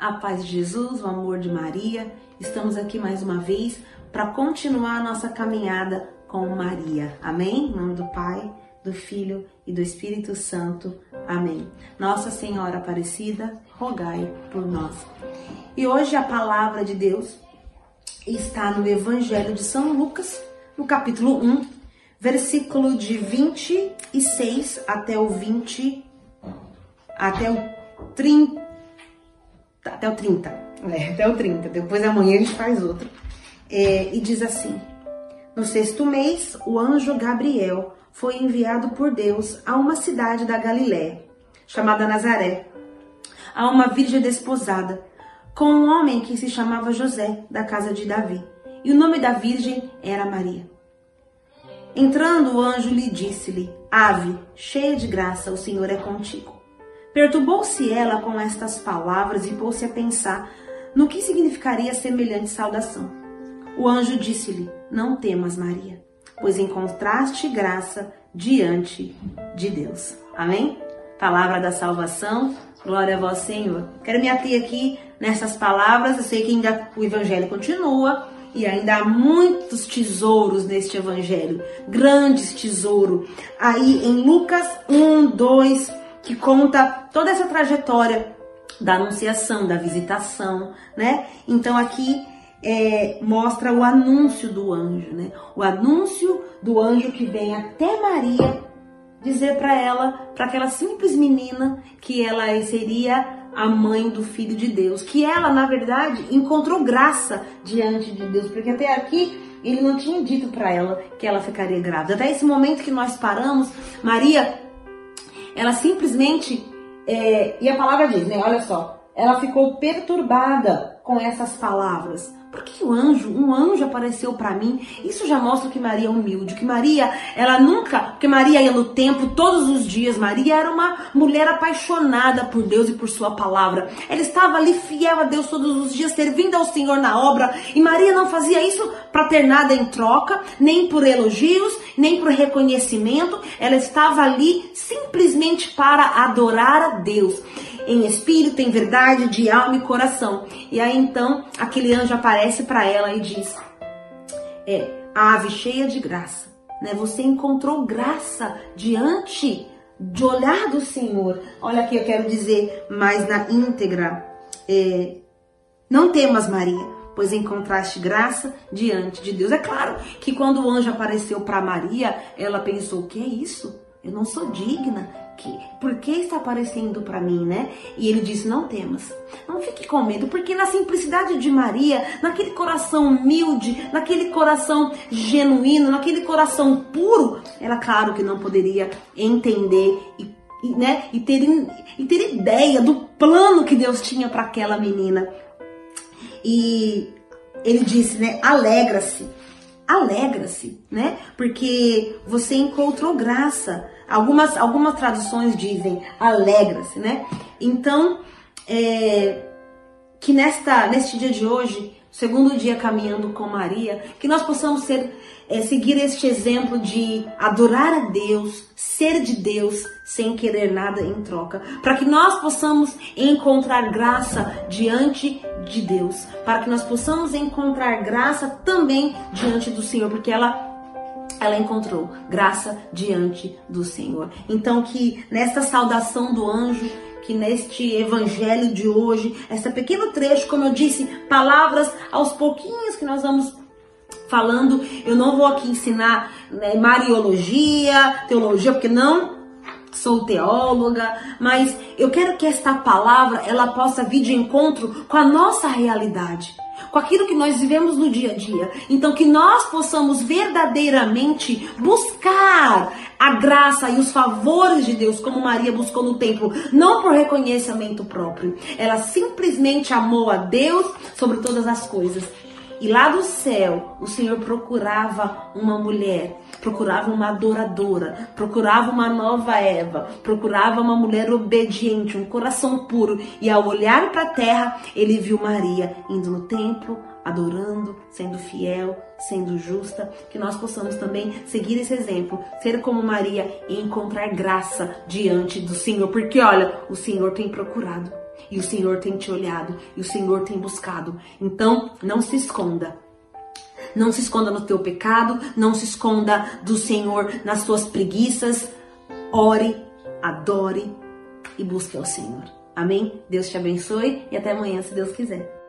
A paz de Jesus, o amor de Maria. Estamos aqui mais uma vez para continuar a nossa caminhada com Maria. Amém? Em nome do Pai, do Filho e do Espírito Santo. Amém. Nossa Senhora Aparecida, rogai por nós. E hoje a palavra de Deus está no Evangelho de São Lucas, no capítulo 1, versículo de 26 até o 20 até o 30 até o 30, é, até o 30, depois amanhã a gente faz outro. É, e diz assim: No sexto mês, o anjo Gabriel foi enviado por Deus a uma cidade da Galiléia, chamada Nazaré, a uma virgem desposada, com um homem que se chamava José, da casa de Davi, e o nome da virgem era Maria. Entrando, o anjo lhe disse-lhe: Ave, cheia de graça, o Senhor é contigo. Perturbou-se ela com estas palavras e pôs-se a pensar no que significaria semelhante saudação. O anjo disse-lhe: Não temas, Maria, pois encontraste graça diante de Deus. Amém? Palavra da salvação, glória a vós, Senhor. Quero me ater aqui nessas palavras, eu sei que ainda o evangelho continua, e ainda há muitos tesouros neste evangelho, grandes tesouros. Aí em Lucas 1, 2, que conta toda essa trajetória da anunciação, da visitação, né? Então aqui é, mostra o anúncio do anjo, né? O anúncio do anjo que vem até Maria dizer para ela, para aquela simples menina, que ela seria a mãe do filho de Deus, que ela na verdade encontrou graça diante de Deus, porque até aqui ele não tinha dito para ela que ela ficaria grávida. Até esse momento que nós paramos, Maria ela simplesmente, é, e a palavra diz, né? Olha só, ela ficou perturbada com essas palavras. Por que o anjo, um anjo apareceu para mim? Isso já mostra que Maria é humilde, que Maria, ela nunca, porque Maria ia no templo todos os dias. Maria era uma mulher apaixonada por Deus e por sua palavra. Ela estava ali fiel a Deus todos os dias, servindo ao Senhor na obra. E Maria não fazia isso para ter nada em troca, nem por elogios, nem por reconhecimento. Ela estava ali simplesmente para adorar a Deus em espírito, em verdade, de alma e coração. E aí então aquele anjo aparece para ela e diz: É, ave cheia de graça, né? Você encontrou graça diante de olhar do Senhor. Olha aqui, eu quero dizer mais na íntegra. É, não temas, Maria, pois encontraste graça diante de Deus. É claro que quando o anjo apareceu para Maria, ela pensou: o que é isso? Eu não sou digna que, por que está aparecendo para mim, né? E ele disse: Não temas, não fique com medo, porque na simplicidade de Maria, naquele coração humilde, naquele coração genuíno, naquele coração puro, ela, claro que não poderia entender e, e né, e, ter, e ter ideia do plano que Deus tinha para aquela menina. E ele disse, né? Alegra-se alegra-se, né? Porque você encontrou graça. Algumas, algumas traduções dizem alegra-se, né? Então, é, que nesta, neste dia de hoje, segundo dia caminhando com Maria, que nós possamos ser, é, seguir este exemplo de adorar a Deus, ser de Deus, sem querer nada em troca, para que nós possamos encontrar graça diante de Deus, para que nós possamos encontrar graça também diante do Senhor, porque ela ela encontrou graça diante do Senhor. Então que nesta saudação do anjo que neste evangelho de hoje, esse pequeno trecho, como eu disse, palavras aos pouquinhos que nós vamos falando. Eu não vou aqui ensinar né, mariologia, teologia, porque não sou teóloga, mas eu quero que esta palavra ela possa vir de encontro com a nossa realidade com aquilo que nós vivemos no dia a dia. Então, que nós possamos verdadeiramente buscar a graça e os favores de Deus, como Maria buscou no templo, não por reconhecimento próprio. Ela simplesmente amou a Deus sobre todas as coisas. E lá do céu, o Senhor procurava uma mulher, procurava uma adoradora, procurava uma nova Eva, procurava uma mulher obediente, um coração puro. E ao olhar para a terra, ele viu Maria indo no templo, adorando, sendo fiel, sendo justa, que nós possamos também seguir esse exemplo, ser como Maria e encontrar graça diante do Senhor, porque olha, o Senhor tem procurado. E o Senhor tem te olhado, e o Senhor tem buscado. Então, não se esconda. Não se esconda no teu pecado, não se esconda do Senhor nas tuas preguiças. Ore, adore e busque ao Senhor. Amém? Deus te abençoe e até amanhã, se Deus quiser.